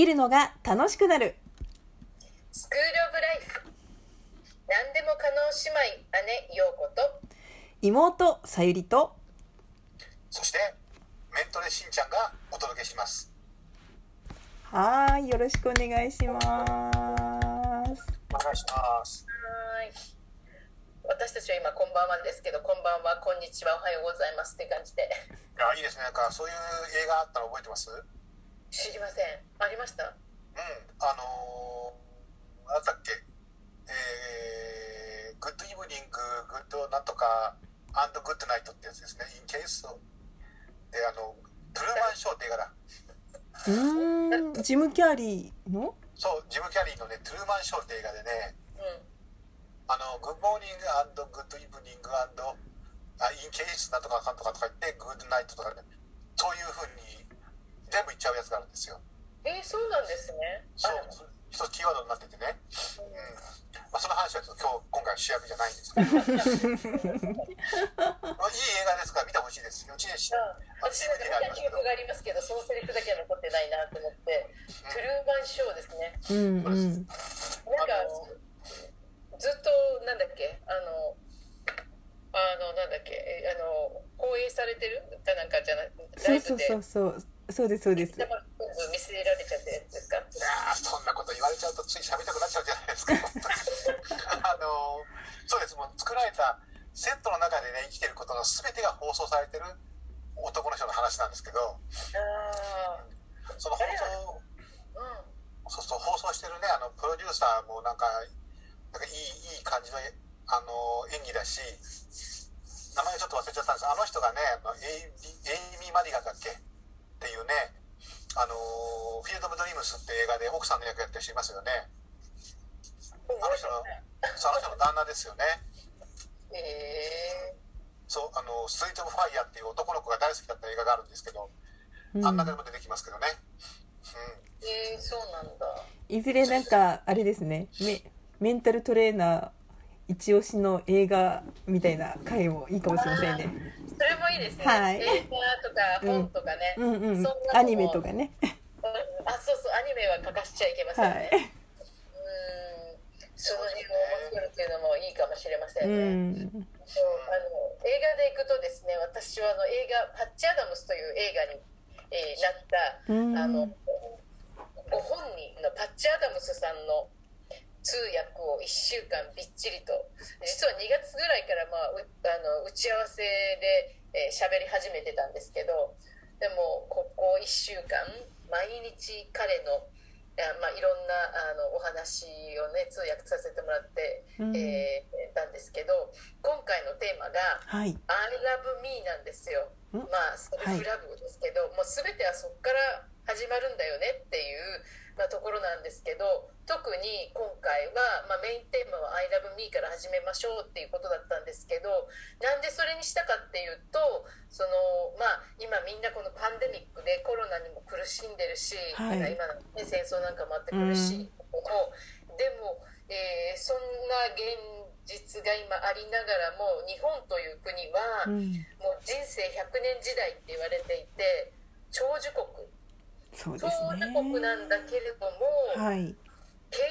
きるのが楽しくなる。スクールオブライフ。何でも可能姉妹姉陽子と。妹さゆりと。そしてメントレしんちゃんがお届けします。はーいよろしくお願いします。お願いします。はい私たちは今こんばんはですけどこんばんはこんにちはおはようございますって感じでいやいいですねなんかそういう映画あったの覚えてますうん知りません。ありました？あのー、なんだっけ？えー、 good evening good なんとか and good night ってやつですね。 in case であのトゥルーマンショーって映画だうーん。ジム・キャリーの？そうジム・キャリーのねトゥルーマンショーって映画でね。うん。あの、 good morning good evening あ in case なんとかかんとかとか言って、 good night とかね、そういうふうに全部言っちゃうやつがあるんですよ。えー、そうなんですね。そう。一つキーワードになっててね。うん。まあ、その話はちょっと今日、今回主役じゃないんですけど。まあいい映画ですから見てほしいです。うちでし、私なん。か見た記憶がありますけどそのセリフだけは残ってないなと思って。トゥルーマンショーですね。うん。うんなんかずっとなんだっけ？あのあのなんだっけ？えあの放映されてる？かなんかじゃないラそうそうそうそうそうですそうです。見せられちゃってるやつですかいやーそんなこと言われちゃうとつい喋りたくなっちゃうじゃないですか。あのそうです。もう作られたセットの中でね生きてることの全てが放送されてる男の人の話なんですけど、あその放送あうん。そうそう放送してるねあのプロデューサーもなんかなんかいいいい感じのあの演技だし名前ちょっと忘れちゃったんです。あの人がねエイビエイミー・マディガンだっけ？っていうねあのフィールド・オブ・ドリームスって映画で奥さんの役やってる人いますよね。あの人のの人の旦那ですよね。えそうあのストリート・オブ・ファイヤーっていう男の子が大好きだった映画があるんですけど、うん。あん中でも出てきますけどね、うん、ー、えー、そうなんだ。いずれなんかあれですね。メメンタルトレーナー一押しの映画みたいな回もいいかもしれませんね。それもいいですね、はい。映画とか本とかね、うん。うんそんアニメとかね。うんあそうそうアニメは欠かしちゃいけませんね、はい。うん。その辺を面白いっていうのもいいかもしれませうん。ね、うあの映画で行くとですね私はあの映画「パッチ・アダムス」という映画に、えーなったうん。あのご本人のパッチ・アダムスさんの通訳を1週間びっちりと。実は2月ぐらいから、まあ、うあの打ち合わせで喋、えー喋り始めてたんですけどでもここ1週間毎日彼のあまあ、いろんなあのお話をね通訳させてもらって、うん。えーたんですけど今回のテーマがはい「I love me」なんですよ。ん。まあセルフラブですけど、もう全てはそこから始まるんだよねっていう、まあ、ところなんですけど特に今回は、まあ、メインテーマは「I love me」から始めましょうっていうことだったんですけどなんでそれにしたかっていうとその、まあ、今みんなこのパンデミックでコロナにも苦しんでるし、はい。今の、ね、戦争なんかもあって苦しい、もうでも、えーそんな現実が今ありながらも日本という国は、うん。もう人生100年時代って言われていて長寿国そうですね。国なんだけれども、はい。健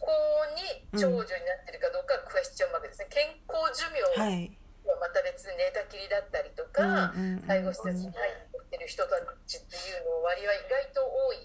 康に長寿になってるかどうかはクエスチョンマークですね。健康寿命はまた別に寝たきりだったりとか、介護施設に入ってる人たちっていうの割合意外と多い、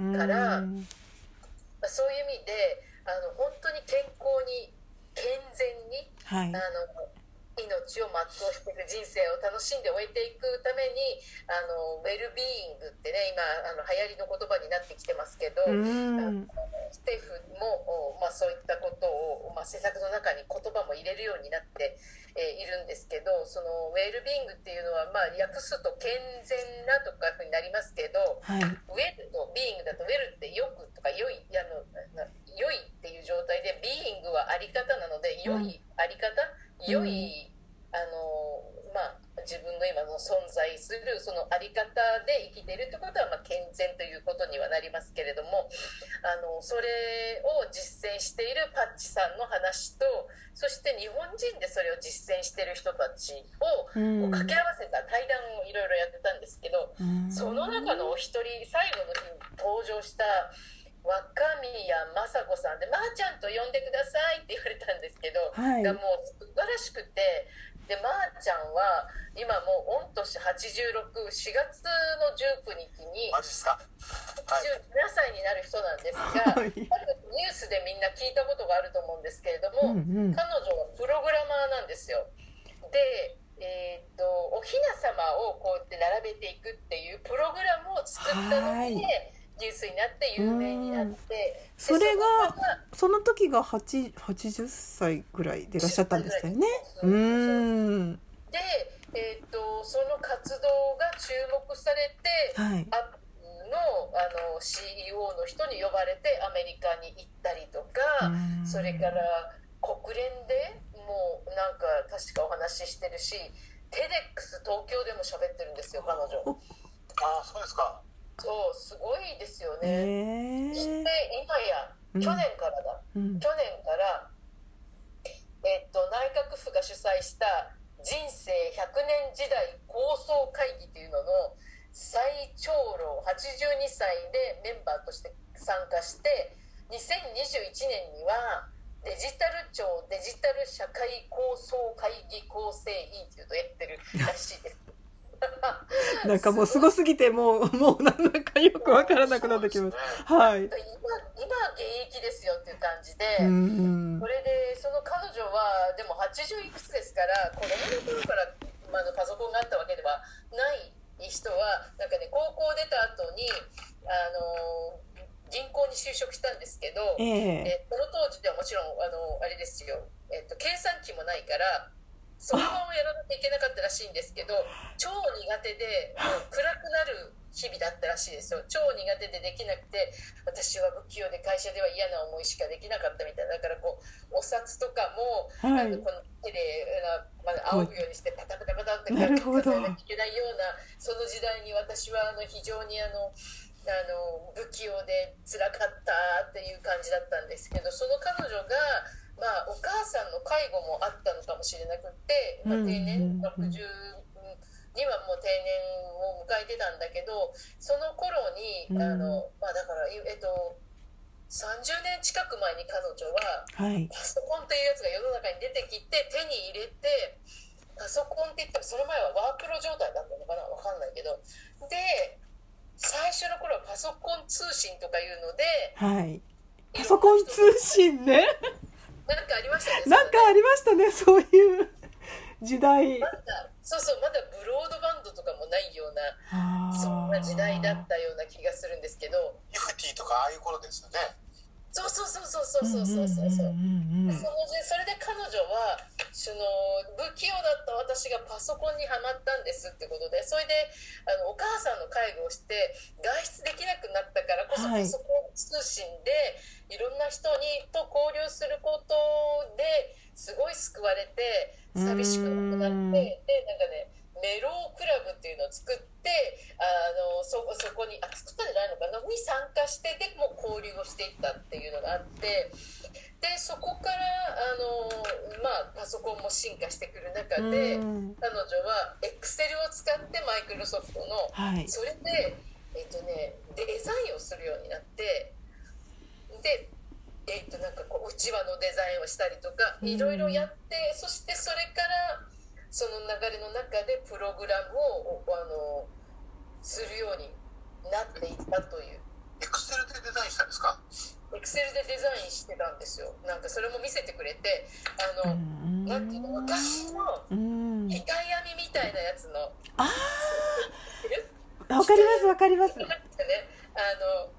うん。からまあ、そういう意味であの本当に健康に健全にはい。あの命を全うしていく人生を楽しんで終えていくためにあのウェルビーイングってね今あの流行りの言葉になってきてますけど、うん。政府も、おまあ、そういったことを、まあ、政策の中に言葉も入れるようになって、えーいるんですけどそのウェルビーイングっていうのは、まあ、訳すと健全なとかふうになりますけど、はい。ウェルとビーイングだとウェルってよくとか良いあのな良いっていう状態でビーイングはあり方なので良いあり方、良いあのまあ自分の今の存在するそのあり方で生きているってことは、まあ、健全ということにはなりますけれどもああのそれを実践しているパッチさんの話とそして日本人でそれを実践している人たちを掛け合わせた対談をいろいろやってたんですけど、うん。その中のお一人最後の日に登場した若宮雅子さん。で「まー、ちゃんと呼んでください」って言われたんですけど、はい。がもう素晴らしくてでまー、ちゃんは今もう御年864月の19日にマジですか？はい。87歳になる人なんですが、はい。ニュースでみんな聞いたことがあると思うんですけれども、うんうん。彼女はプログラマーなんですよ。で、えーっとおひな様をこうやって並べていくっていうプログラムを作ったので、はいニュースになって有名になって、でそれがその時が8 80歳ぐらいでいらっしゃったんですよね。そうん。で、えーっとその活動が注目されて、はい。アップルのあの CEO の人に呼ばれてアメリカに行ったりとか、うん。それから国連でもうなんか確かお話ししてるし TEDx 東京でも喋ってるんですよ彼女。ああそうですかそうすごいですよえね、そして今やうん。去年からだ、うん。去年から、えっと、内閣府が主催した人生100年時代構想会議というのの最長老82歳でメンバーとして参加して2021年にはデジタル庁デジタル社会構想会議構成委員というのをやってるらしいです。なんかもうすごすぎてもうもうなんだかよくわからなくなってきます。はい。今今は現役ですよっていう感じで、うん。それでその彼女はでも80いくつですから子供の頃から、まあ、パソコンがあったわけではない人はなんかね高校出た後にあの銀行に就職したんですけど、ええ。えその当時ではもちろんあのあれですよ、えっと、計算機もないからそのままやらなきゃいけなかったらしいんですけど 超苦手でもう暗くなる日々だったらしいですよ。超苦手でできなくて私は不器用で会社では嫌な思いしかできなかったみたいな。だからこうお札とかも、はい。あのこの手であまあ、仰ぐようにしてパタパタパタってなるほど。数えなきゃいけないようなその時代に私はあの非常にあのあの不器用で辛かったっていう感じだったんですけどその彼女が、まあ、お母さんの介護もあったのかもしれなくって、まあ、うん定年うんうん。60にはもう定年を迎えてたんだけどその頃に、うん。あのまあ、だから、えっと、30年近く前に彼女ははい。パソコンというやつが世の中に出てきて手に入れてパソコンって言ってもその前はワープロ状態だったのかな？わかんないけど。で最初の頃はパソコン通信とかいうのではい。パソコン通信ねなんかありましたねなんかありましたねそういう時代。まだそうそうまだブロードバンドとかもないようなそんな時代だったような気がするんですけど。イフティとかああいう頃ですよねそうそうそうそうそうそうそうそうそう。うんうそのじそれで彼女はその不器用だった私がパソコンにはまったんですってことでそれであのお母さんの介護をして外出できなくなったからこそはい。パソコン通信でいろんな人にと交流することですごい救われて寂しくなくなうんってでなんかねメロークラブっていうのを作ってあのそそこにあ作ったんじゃないのかな？に参加してでもう交流をしていったっていうのがあってでそこからあの、まあ、パソコンも進化してくる中でうん。彼女はエクセルを使ってマイクロソフトのはい。それで、えっとね、デザインをするようになってで、えっとなんかこううちわのデザインをしたりとかうん。いろいろやってそしてそれからその流れの中でプログラムをあのするようになっていったという。エクセルでデザインしたんですか？エクセルでデザインしてたんですよ。なんかそれも見せてくれてあの、うん。なんていうの昔のうん。機械編みみたいなやつの。ああわかりますわかります。ねあの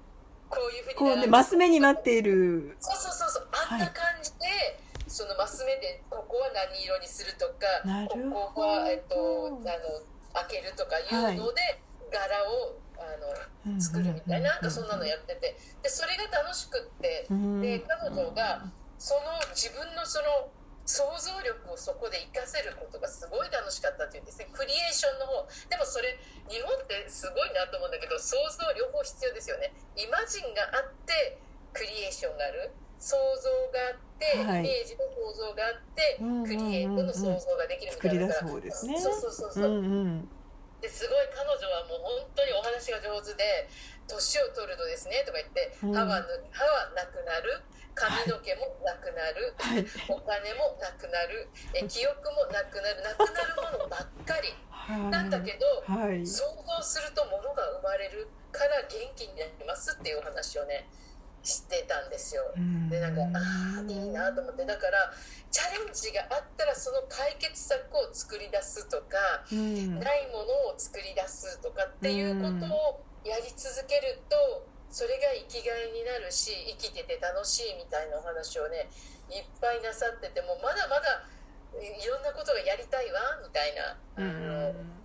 こういうふうにこうねマス目になっている。そうそうそうそう。あんな感じで、そのマス目でここは何色にするとかここは、えっと、あの開けるとかいうので、柄をあの作るみたいななんかそんなのやってて。でそれが楽しくってうん。で彼女がその自分のその想像力をそこで活かせることがすごい楽しかったっていうんですね。クリエーションの方。でもそれ日本ってすごいなと思うんだけど想像両方必要ですよね。イマジンがあってクリエーションがある。想像があって、はい。イメージの想像があって、うんうんうんうん。クリエイトの想像ができるみたいな作り出す方ですね。そうそうそうそう、うんうん。ですごい彼女はもう本当にお話が上手で年を取るとですねとか言って、うん。歯はぬ歯はなくなる。髪の毛もなくなる、はい。お金もなくなる。え記憶もなくなる。なくなるものばっかり。はい。なんだけど、はい。想像するとものが生まれるから元気になりますっていうお話をねしてたんですよ。うんでなんかああいいなと思ってだからチャレンジがあったらその解決策を作り出すとか、うんないものを作り出すとかっていうことをやり続けるとそれが生きがいになるし生きてて楽しいみたいなお話をねいっぱいなさっててもまだまだいろんなことがやりたいわみたいな、うあのん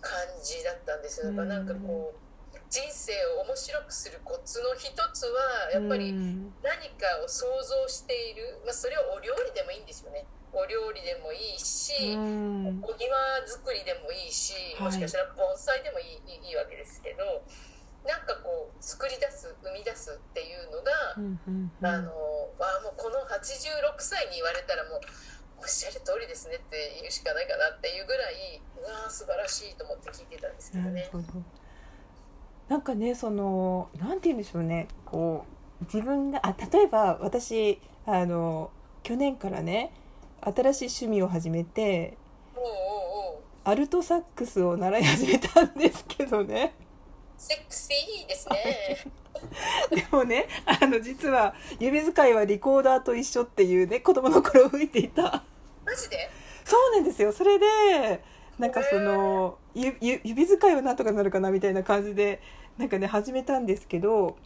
感じだったんですよ。だからなんかこう人生を面白くするコツの一つはやっぱりうん。何かを想像している、まあ、それはお料理でもいいんですよね。お料理でもいいし、うん。お庭作りでもいいしはい。もしかしたら盆栽でもいい,いい、いいわけですけどなんかこう作り出す生み出すっていうのが、うんうんうん。あのあもうこの86歳に言われたらもうおっしゃる通りですねって言うしかないかなっていうぐらいうわー素晴らしいと思って聞いてたんですけどね。なんかねそのなんて言うんでしょうね。こう自分があ例えば私あの去年からね新しい趣味を始めてアルトサックスを習い始めたんですけどね。セクシーですね。でもねあの実は指使いはリコーダーと一緒っていうね子供の頃吹いていた。マジで？そうなんですよ。それでなんかそのゆゆ指使いはなんとかなるかなみたいな感じでなんかね始めたんですけど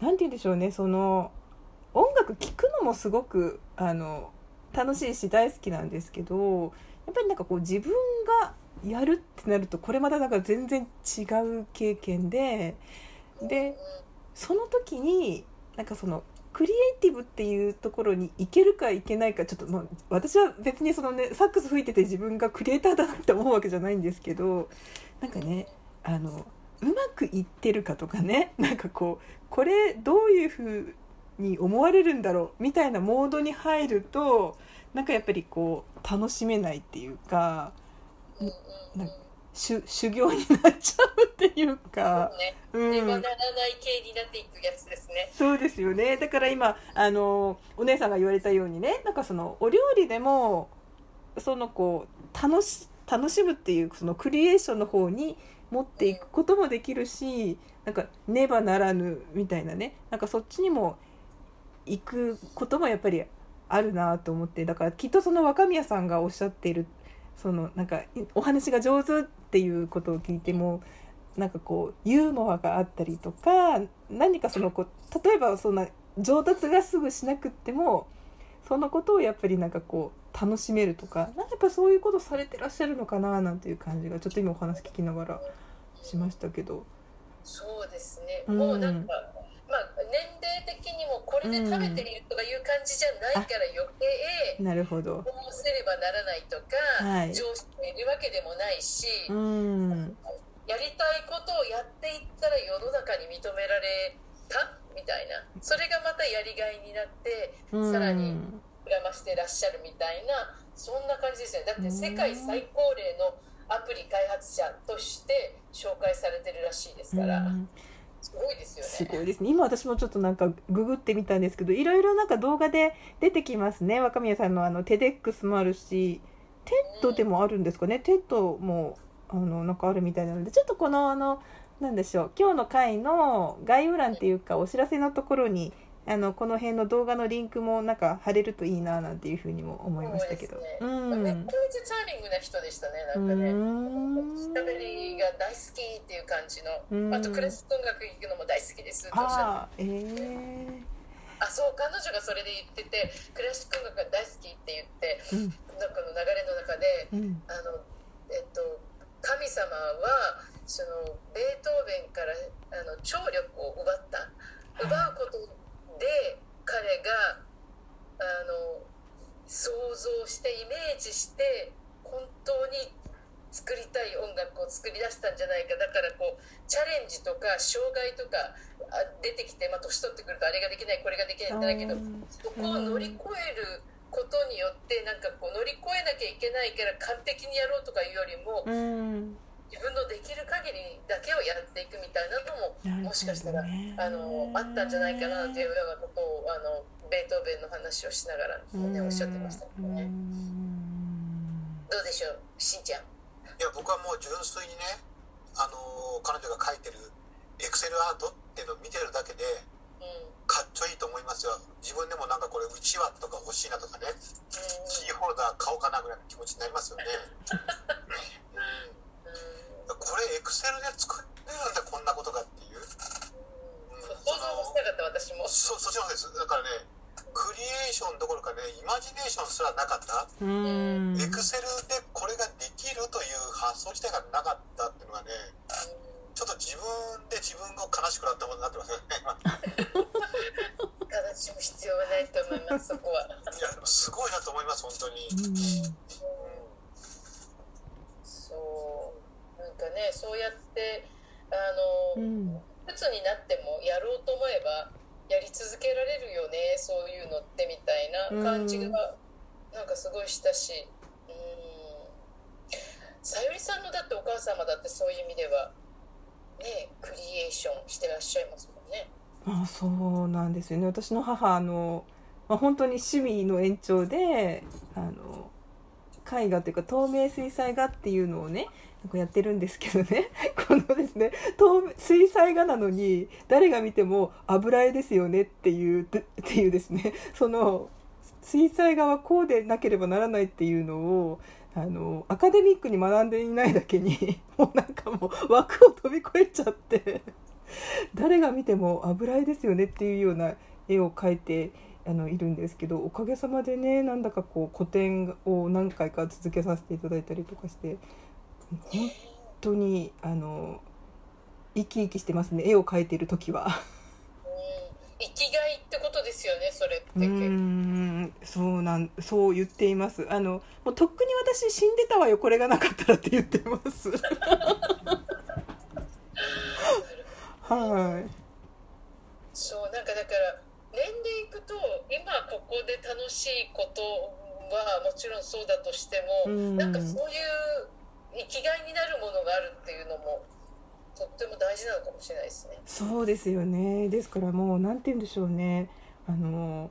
なんて言うんでしょうねその音楽聴くのもすごくあの楽しいし大好きなんですけどやっぱりなんかこう自分がやるってなるとこれまたなんか全然違う経験ででその時になんかそのクリエイティブっていうところに行けるか行けないかちょっと、まあ、私は別にそのねサックス吹いてて自分がクリエイターだなって思うわけじゃないんですけどなんかねあのうまくいってるかとかね。なんかこうこれどういうふうに思われるんだろう？みたいなモードに入るとなんかやっぱりこう楽しめないっていうかなん修修行になっちゃうっていうか。そうね。うん。ならない系になっていくやつですね。そうですよね。だから今あのお姉さんが言われたようにねなんかそのお料理でもそのこう楽し楽しむっていうそのクリエーションの方に持っていくこともできるしなんかねばならぬみたいなね。なんかそっちにも行くこともやっぱりあるなと思って。だからきっとその若宮さんがおっしゃっているそのなんかお話が上手っていうことを聞いてもなんかこうユーモアがあったりとか何かそのこ例えばそんな上達がすぐしなくってもそのことをやっぱりなんかこう楽しめるとかなんかやっぱそういうことされてらっしゃるのかななんていう感じがちょっと今お話聞きながらしましたけど。そうですね。うんもうなんか、まあ年齢的にもこれで食べてるとかいう感じじゃないから余計。なるほど。こうすればならないとか、はい上司がいるわけでもないし、うんやりたいことをやっていったら世の中に認められたみたいなそれがまたやりがいになってうんさらに膨らましてらっしゃるみたいなそんな感じですねだって世界最高齢のアプリ開発者として紹介されてるらしいですから、うん。すごいですよね。すごいですね。今私もちょっとなんかググってみたんですけどいろいろなんか動画で出てきますね。若宮さんのあの TEDx もあるし TED でもあるんですかね。 TED もあのなんかあるみたいなのでちょっとこのあのなんでしょう。今日の回の概要欄っていうかお知らせのところにあのこの辺の動画のリンクもなんか貼れるといいななんていうふうにも思いましたけど。そうね。うん。めっちゃめちゃチャーミングな人でしたねなうんかね。ん。しゃべりが大好きっていう感じうん。のあとクラシック音楽聴くのも大好きですっておっしゃってああええあそう彼女がそれで言っててクラシック音楽が大好きって言ってうん。なんかの流れの中でうん。あの、えっと、神様はそのベートーベンからあの聴力を奪った。奪うことで彼があの想像してイメージして本当に作作りたい音楽を作り出したんじゃないかだからこうチャレンジとか障害とかあ出てきて、まあ、年取ってくるとあれができない。これができない。ってだけどそこを乗り越えることによってなんかこう乗り越えなきゃいけないから完璧にやろうとかいうよりもうん自分のできる限りだけをやっていくみたいなのももしかしたら、ねあのあったんじゃないかなというようなことをあのベートーベンの話をしながら、ね、おっしゃってましたけどね。どうでしょうしんちゃん。いや僕はもう純粋にねあの彼女が書いてるエクセルアートっていうのを見てるだけでうん。かっちょいいと思いますよ。自分でもなんかこれうちわとか欲しいなとかねキーホルダー買おうかなぐらいの気持ちになりますよね、うん、これエクセルで作れるんだこんなことがっていう想像もしなかった私も。そそっちの方ですだからねクリエーションどころかねイマジネーションすらなかったエクセルでこれができるという発想自体がなかったっていうのがねちょっと自分で自分が悲しくなったものになってますよね悲しむ必要はないと思いますそこは。いやでもすごいなと思います本当に、そうなんかねそうやってあの、うん。鬱になってもやろうと思えばやり続けられるよねそういうのってみたいな感じがなんかすごいしたし。うん。さゆりさんのだってお母様だってそういう意味ではねクリエーションしてらっしゃいますもんね。あそうなんですよね。私の母あの、まあ、本当に趣味の延長であの絵画というか透明水彩画っていうのをねなんかやってるんですけどね このですね透水彩画なのに誰が見ても油絵ですよねっていう っていうですねその水彩画はこうでなければならないっていうのをあのアカデミックに学んでいないだけに もうなんかもう枠を飛び越えちゃって。誰が見ても油絵ですよねっていうような絵を描いてあのいるんですけどおかげさまでねなんだかこう個展を何回か続けさせていただいたりとかして本当にあの生き生きしてますね。絵を描いている時は。うん。生きがいってことですよねそれって。うーん。そうなんそう言っています。あのもうとっくに私死んでたわよこれがなかったらって言ってます。はい。そうなんかだから年齢いくと今ここで楽しいことはもちろんそうだとしても、うん。なんかそういう生きがいになるものがあるっていうのもとっても大事なのかもしれないですね。そうですよねですからもうなんて言うんでしょうねあの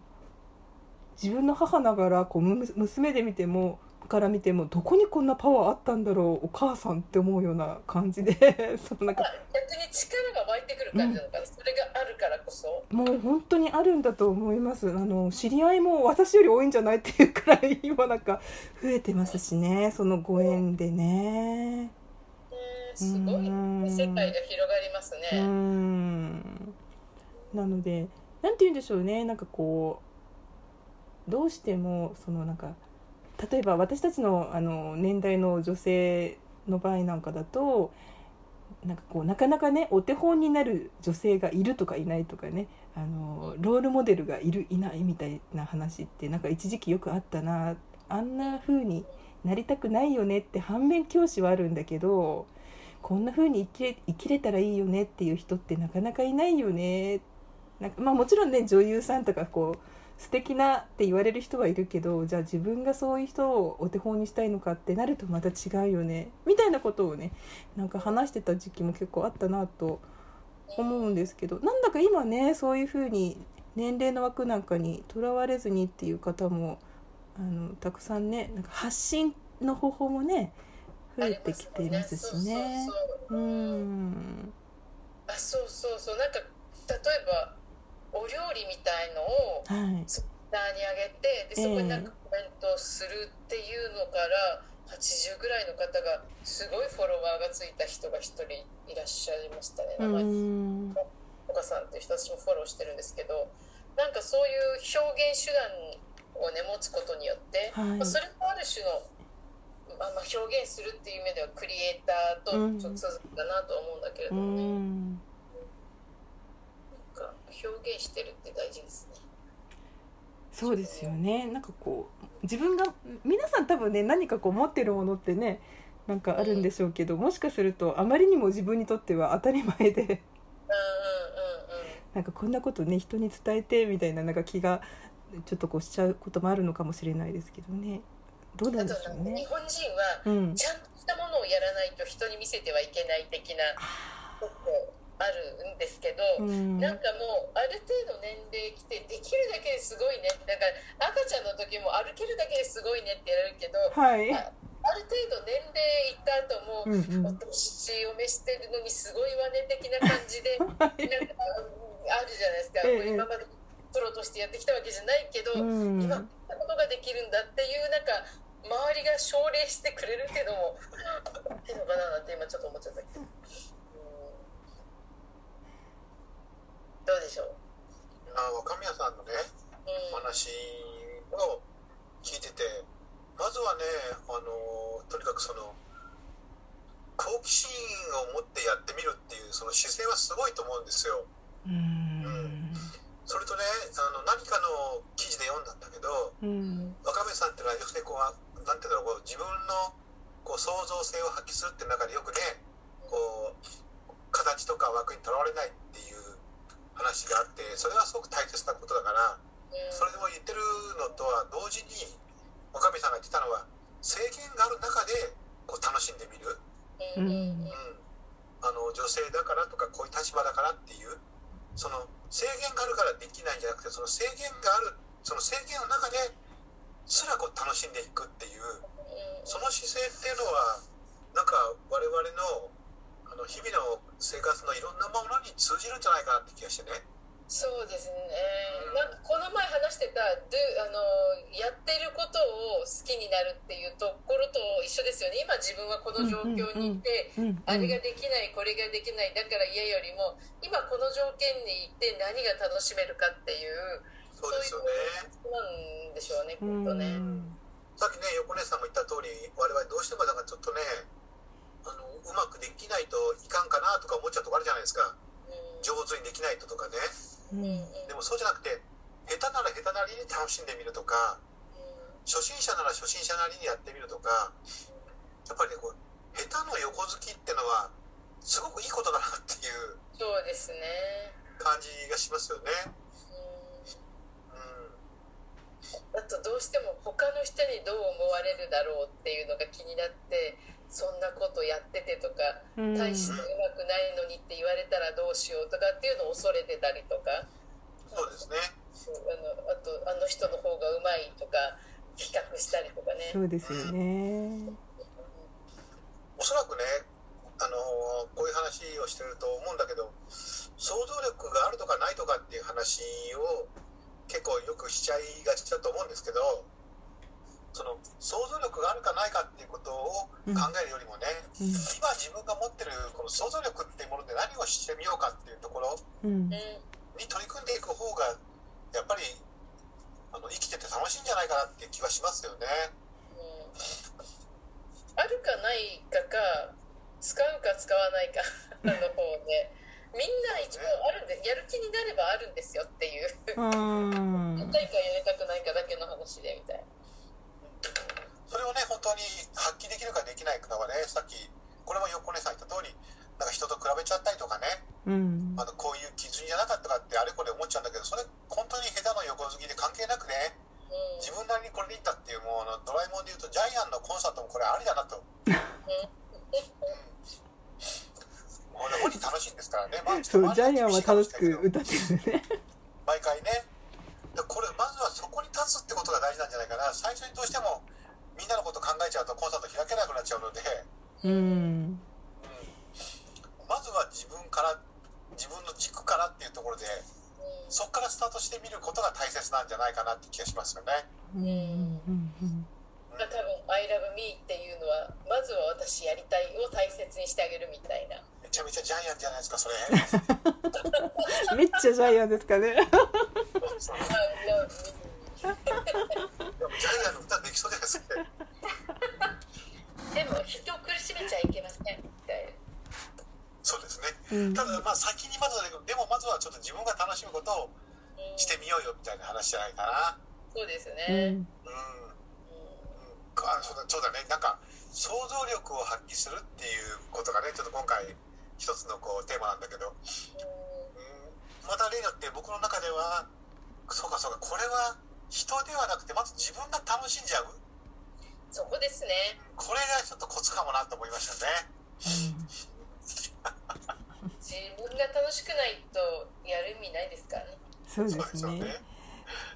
自分の母ながらこうむ娘で見てもから見てもどこにこんなパワーあったんだろうお母さんって思うような感じで。そのなんかまあ逆に力が湧いてくる感じなのかな、それがあるからこそ。もう本当にあるんだと思います。あの知り合いも私より多いんじゃないっていうくらい今なんか増えてますしねそのご縁でね。ねすごい、うん世界が広がりますね。ん。なのでなんて言うんでしょうね。なんかこうどうしてもそのなんか例えば私たちのあの年代の女性の場合なんかだとなんかこうなかなかねお手本になる女性がいるとかいないとかねあのロールモデルがいるいないみたいな話ってなんか一時期よくあったなあんな風になりたくないよねって反面教師はあるんだけどこんな風に生きれ生きれたらいいよねっていう人ってなかなかいないよね。なんかまあもちろんね女優さんとかこう素敵なって言われる人はいるけどじゃあ自分がそういう人をお手本にしたいのかってなるとまた違うよね。みたいなことをねなんか話してた時期も結構あったなと思うんですけどなんだか今ねそういう風に年齢の枠なんかにとらわれずにっていう方もあのたくさんねなんか発信の方法もね増えてきていますしね。あそうそうそう。なんか例えばお料理みたいのをはい。ツイッターに上げてでそこになんかコメントをするっていうのから80ぐらいの方がすごいフォロワーがついた人が一人いらっしゃいましたねう名前。んお母さんっていう人たちもフォローしてるんですけどなんかそういう表現手段をね持つことによって、はい。まあそれもある種の、まあ、まあ表現するっていう意味ではクリエイターとうん。ちょっと続くかなと思うんだけれうどもね、表現してるって大事ですね。そうですよね。なんかこう自分が皆さん多分ね何かこう持ってるものってねなんかあるんでしょうけどもしかするとあまりにも自分にとっては当たり前でうんうんうん。うんなんかこんなことね人に伝えてみたいななんか気がちょっとこうしちゃうこともあるのかもしれないですけどね。どうなんでしょうあと日ね。本人はうん、ちゃんとしたものをやらないと人に見せてはいけない的なあるんですけど、うん。なんかもうある程度年齢来てできるだけですごいね。だから赤ちゃんの時も歩けるだけですごいねってやるけどはい、あある程度年齢いった後も、うんうん。お年を召してるのにすごいわね的な感じで なんかあるじゃないですか、ええ。今までプロとしてやってきたわけじゃないけど、うん。今こんなことができるんだっていうなんか周りが奨励してくれるっていうのも いいのかななんて今ちょっと思っちゃったけど、うん、どうでしょう、あ若宮さんのねうん。お話を聞いててまずはねあのとにかくその好奇心を持ってやってみるっていうその姿勢はすごいと思うんですよ。うん。それとねあの何かの記事で読んだんだけどうん。若宮さんっていうのは要するにこうなんていうんだろうこう自分のこう創造性を発揮するっていう中でよくねこう形とか枠にとらわれないっていう話があってそれはすごく大切なことだからそれでも言ってるのとは同時に若宮さんが言ってたのは制限がある中でこう楽しんでみる、うん。うん。あの女性だからとかこういう立場だからっていうその制限があるからできないんじゃなくてその制限があるその制限の中ですらこう楽しんでいくっていうその姿勢っていうのはなんか我々のあの日々の生活のいろんなものに通じるんじゃないかなって気がしてね。そうですね、なんかこの前話してた do あのやってることを好きになるっていうところと一緒ですよね。今自分はこの状況にいて、うんうんあれができないこれができない。だから嫌よりも今この条件にいて何が楽しめるかっていうそうですよね。なんでしょうねきっうん。とね。さっきね横根さんも言った通り我々どうしてもだからちょっとねあのうまくできないといかんかなとか思っちゃうとこあるじゃないですか。うん。上手にできないととかね。うん。でもそうじゃなくて下手なら下手なりに楽しんでみるとか初心者なら初心者なりにやってみるとかやっぱりねこう下手の横好きってのはすごくいいことだなっていうそうですね、感じがしますよね。うん。うん。あとどうしても他の人にどう思われるだろうっていうのが気になってそんなことやっててとかうん大してうまくないのにって言われたらどうしようとかっていうのを恐れてたりとかそうですね。あのあとあの人の方がうまいとか比較したりとかね。そうですよね。おそらくね、あのこういう話をしてると思うんだけど想像力があるとかないとかっていう話を結構よくしちゃいがちだと思うんですけどその想像力があるかないかっていうことを考えるよりもね、うん。今自分が持ってるこの想像力っていうもので何をしてみようかっていうところに取り組んでいく方がやっぱりあの生きてて楽しいんじゃないかなっていう気はしますよね。うん。あるかないかか使うか使わないか の方でみんな一応あるんでやる気になればあるんですよっていう。うん。やりたいかやりたくないかだけの話でみたいな。それをね本当に発揮できるかできないかはねさっきこれも横根さん言った通りなんか人と比べちゃったりとかねうん。あのこういう基準じゃなかったかってあれこれ思っちゃうんだけどそれ本当に下手の横好きで関係なくねうん。自分なりにこれでいったっていうもうあのドラえもんで言うとジャイアンのコンサートもこれありだなと。もうね本人楽しいんですからね、まあそうジャイアンは楽しく歌ってるね。毎回ね。でこれまずはそこに立つってことが大事なんじゃないかな。最初にどうしてもみんなのこと考えちゃうとコンサート開けなくなっちゃうので、うん。うん。まずは自分から自分の軸からっていうところでそこからスタートしてみることが大切なんじゃないかなって気がしますよね。うん。うん。うん。まあ、多分「I love me」っていうのはまずは私やりたいを大切にしてあげるみたいな。めちゃめちゃジャイアンじゃないですかそれ。めっちゃジャイアンですかね。「I love me でもジャイアンの歌できそうじゃないですか。」でも人を苦しめちゃいけませんみたいな。そうですね。うん。ただまあ先にまずはだけどでもまずはちょっと自分が楽しむことをうんしてみようよみたいな話じゃないかな。そうですうね、ん。うん。うん、そうだそうだねなん。か想像力を発揮するっていうことがねちょっと今回一つのこうテーマなん。だけど、うん、また例によって僕の中ではそうかそうかこれは人ではなくてまず自分が楽しん。じゃうそこですね。これがちょっとコツかもなと思いましたね。自分が楽しくないとやる意味ないですからね。そうですね。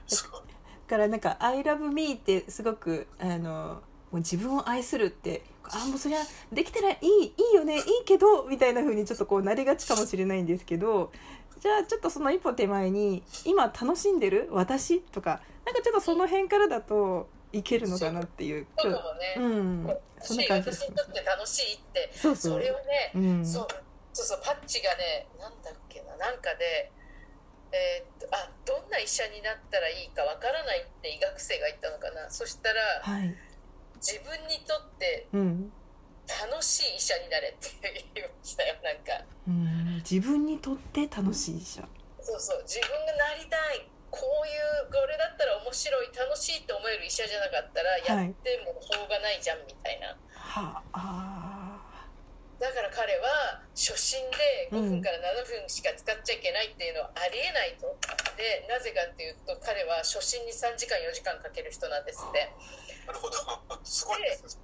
そうだからなんか「I love me」ってすごくあのもう自分を愛するってあもうそりゃできたらいいいいよねいいけどみたいな風にちょっとこうなりがちかもしれないんですけどじゃあちょっとその一歩手前に「今楽しんでる私?」とかなんかちょっとその辺からだといけるのかなっていう。そうかもね、うん。楽そんしない感じです。私にとって楽しいってそうそう。それをね、うん。そうそうそうパッチがねなんだっけななんかで、えーっとあどんな医者になったらいいかわからないって医学生が言ったのかな。そしたらはい。自分にとってうん。楽しい医者になれって言いましたよなんか。うん。自分にとって楽しい医者。そうそう自分がなりたいこういうこれだったら面白い楽しいって思える医者じゃなかったらやってもしょうがないじゃんみたいな、はあ。だから彼は初心で5分から7分しか使っちゃいけないっていうのはありえないと。でなぜかっていうと彼は初心に3時間4時間かける人なんですって。なるほど。すごいです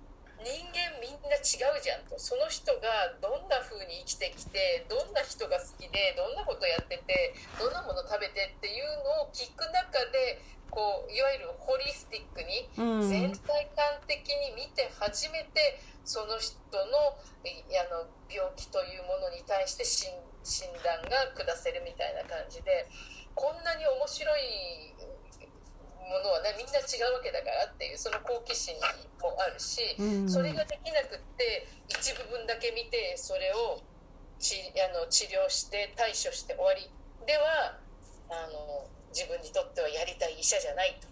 人間みんな違うじゃんと。その人がどんな風に生きてきてどんな人が好きでどんなことやっててどんなもの食べてっていうのを聞く中でこういわゆるホリスティックにうん。全体感的に見て初めてその人のいあの病気というものに対して診診断が下せるみたいな感じでこんなに面白いものはねみんな違うわけだからっていうその好奇心もあるし、うん。それができなくって一部分だけ見てそれをちあの治療して対処して終わり。ではあの自分にとってはやりたい医者じゃないと。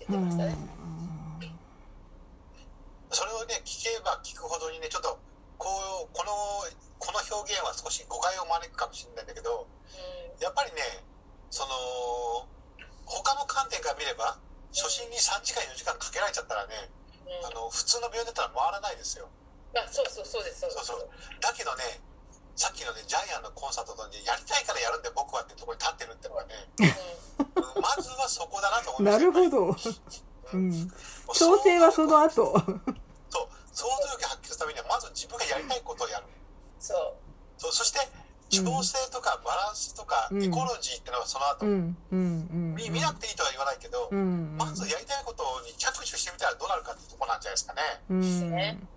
言ってましたね。それをね聞けば聞くほどにねちょっとこうこのこの表現は少し誤解を招くかもしれないんだけどうん。やっぱりねその他の観点から見れば初心に3時間4時間かけられちゃったらねうん。あの普通の病院だったら回らないですよ。あそうそうそうですそうです。そうそう。だけどねさっきのねジャイアンのコンサートでやりたいからやるんで僕はってところに立ってるってのがね、うん。まずはそこだなと思いまなするほど、ううん。ん、調整はその後。そう。想像力を発揮するためにはまず自分がやりたいことをやる。そう。そうそして調整とかバランスとかうん。エコロジーっていうのはその後、うんうんうん見見なくていいとは言わないけど、うん。まずやりたいことに着手してみたらどうなるかってとこなんじゃないですかね。うん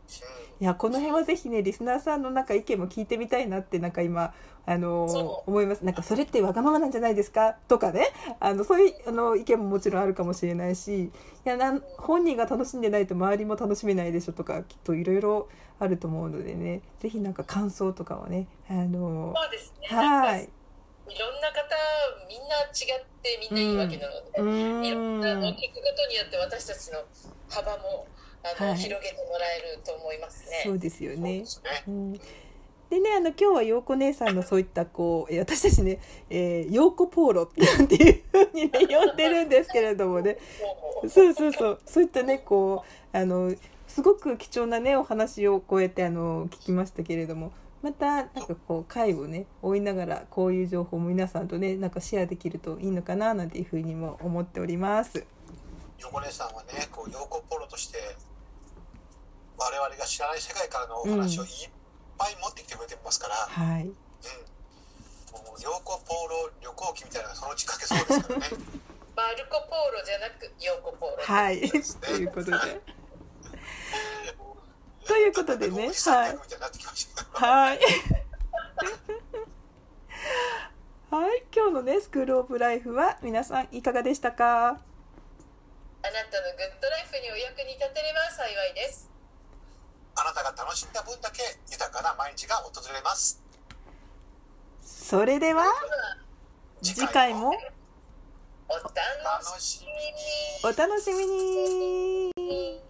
いやこの辺はぜひねリスナーさんのなんか意見も聞いてみたいなってなんか今あの思います。なんかそれってわがままなんじゃないですか？とかね。あのそういうあの意見ももちろんあるかもしれないしいやなん本人が楽しんでないと周りも楽しめないでしょとかきっといろいろあると思うのでね。ぜひなんか感想とかはねあのそうですね。はい。いろんな方みんな違ってみんないいわけなので、ういろんなあのん聞くことによって私たちの幅もあの、はい。広げてもらえると思いますね。そうですよね。ん。でねあの今日は陽子姉さんのそういったこうえー私たちね「えー、陽子ポーロ」っていうふうにね呼んでるんですけれどもね。そうそうそう。そういったねこうあのすごく貴重なねお話をこうやってあの聞きましたけれども。またなんかこう会をね追いながらこういう情報も皆さんとねなんかシェアできるといいのかななんていうふうにも思っております。横根さんはね、こう陽子ポロとして我々が知らない世界からのお話をいっぱい持ってきてくれてますから、はい、うん、もう陽子ポロ旅行記みたいなそのうち書けそうですからね。マルコ・ポーロじゃなくヨーコ・ポーロ。はい、ということで。ということでねなんかおじさんギャグみたいになってきました。はい。はい、今日のね、スクールオブライフは皆さんいかがでしたか？あなたのグッドライフにお役に立てれば幸いです。あなたが楽しんだ分だけ豊かな毎日が訪れます。それでは、次回もお楽しみに。楽しみに。お楽しみに